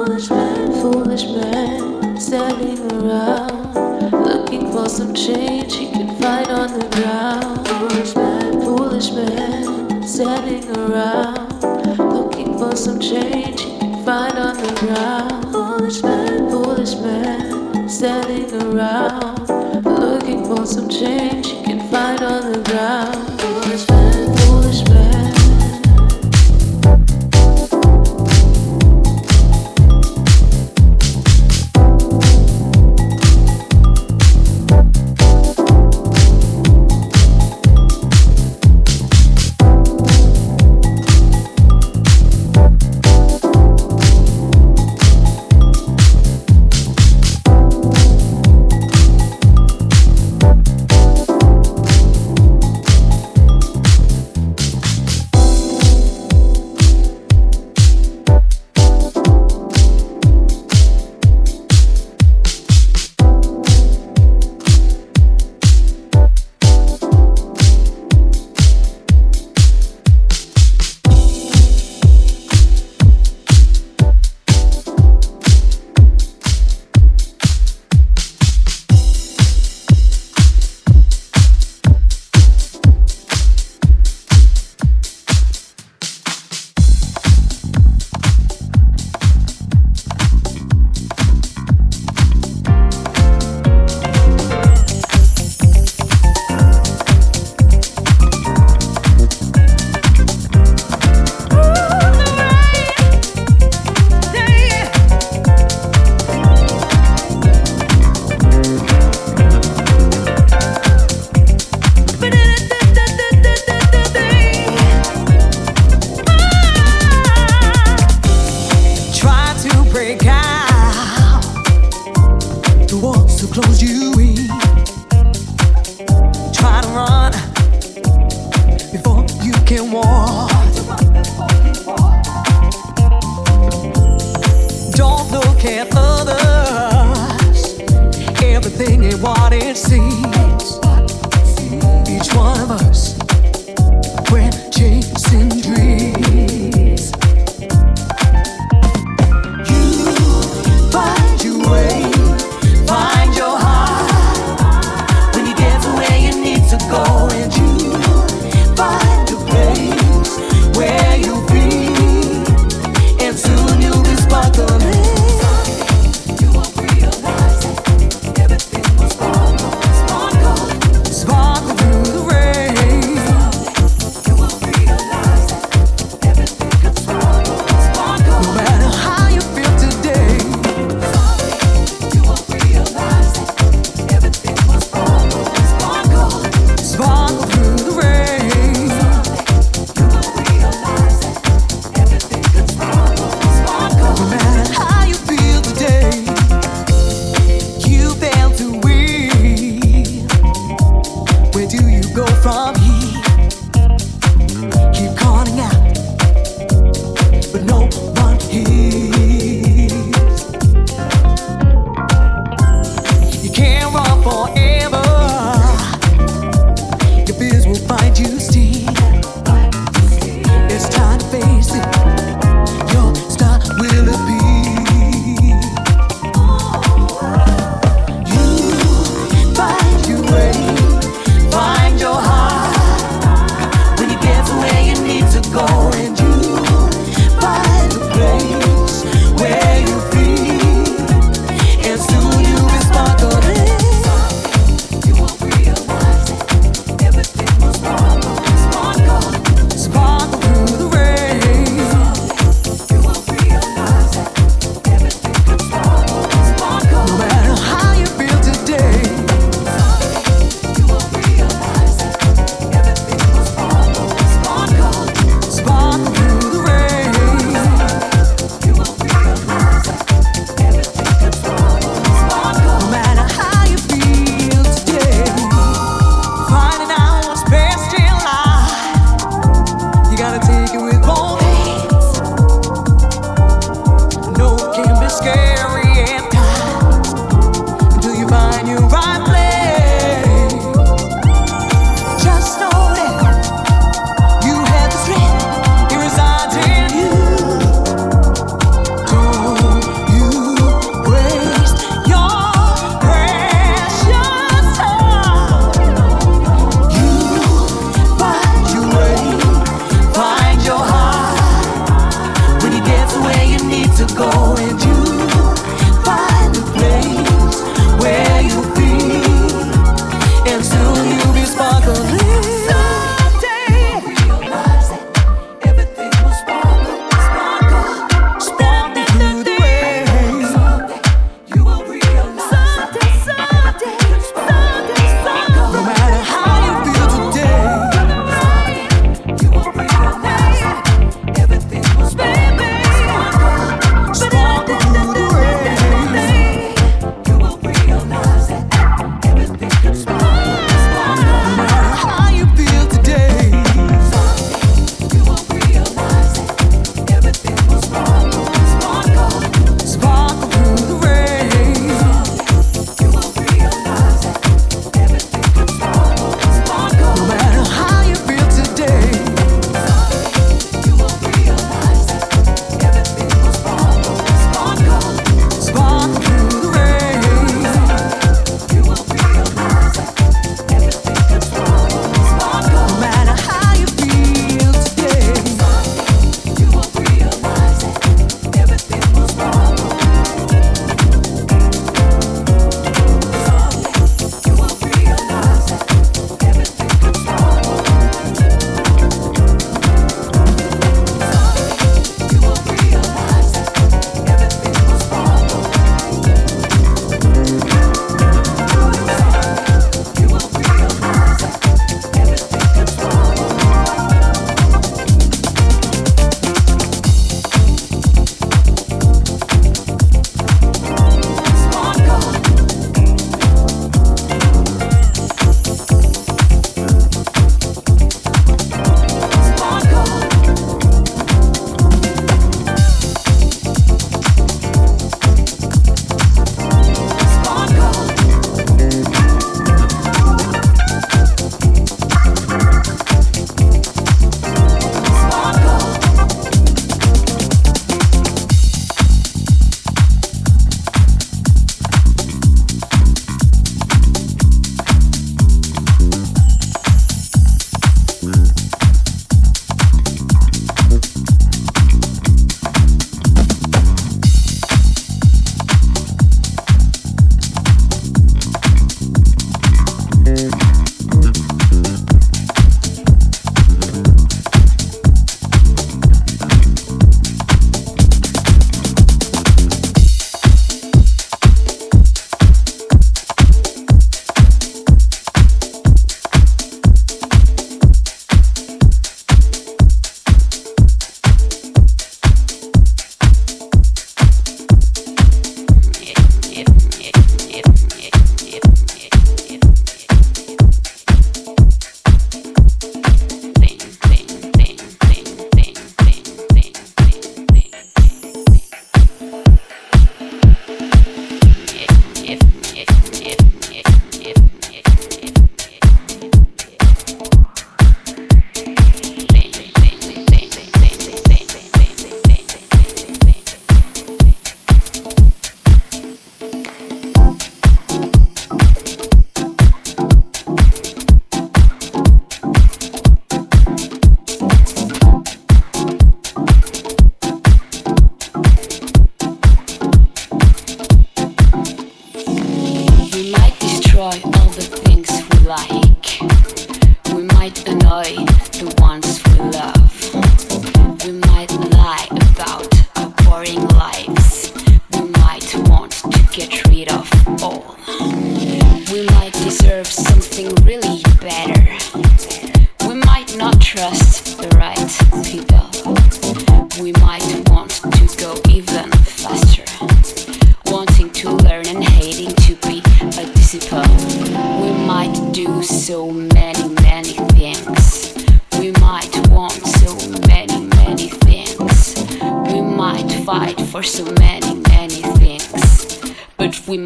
Foolish man, foolish man, standing around, looking for some change he can find on the ground. Foolish man, foolish man, standing around, looking for some change he can find on the ground. Foolish man, foolish man, standing around, looking for some change he can find on the ground.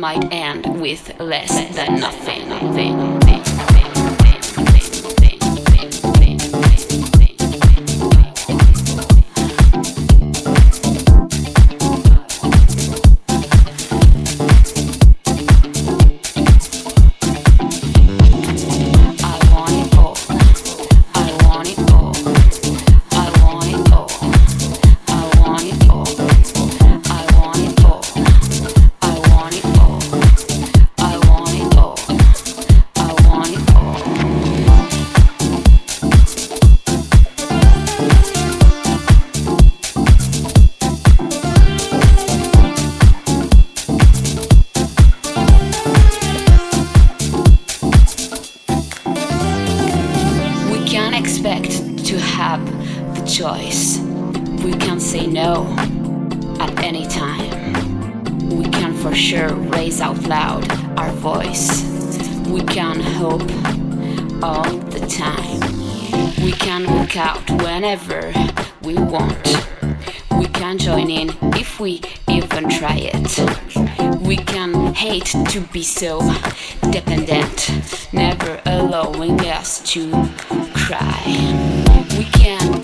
might end with less than nothing. to have the choice. We can say no at any time. We can for sure raise out loud our voice. We can hope all the time. We can walk out whenever we want. We can join in if we even try it. We can hate to be so dependent, never allowing us to cry we can.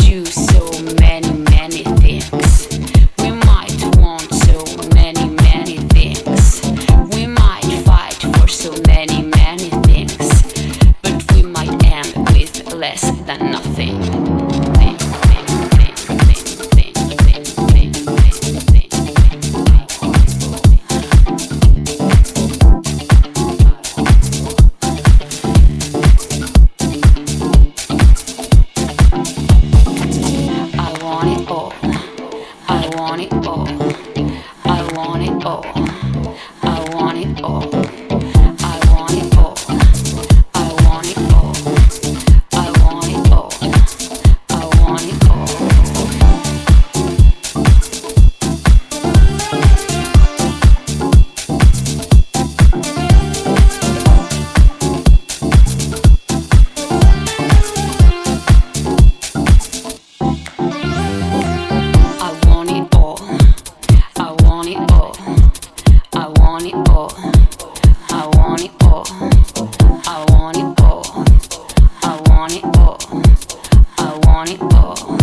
it all. I want it all.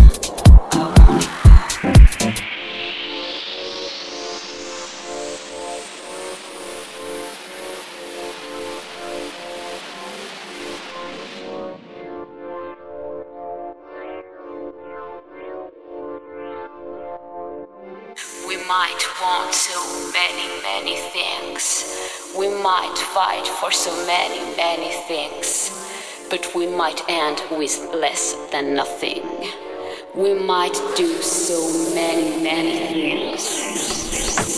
And with less than nothing. We might do so many, many things.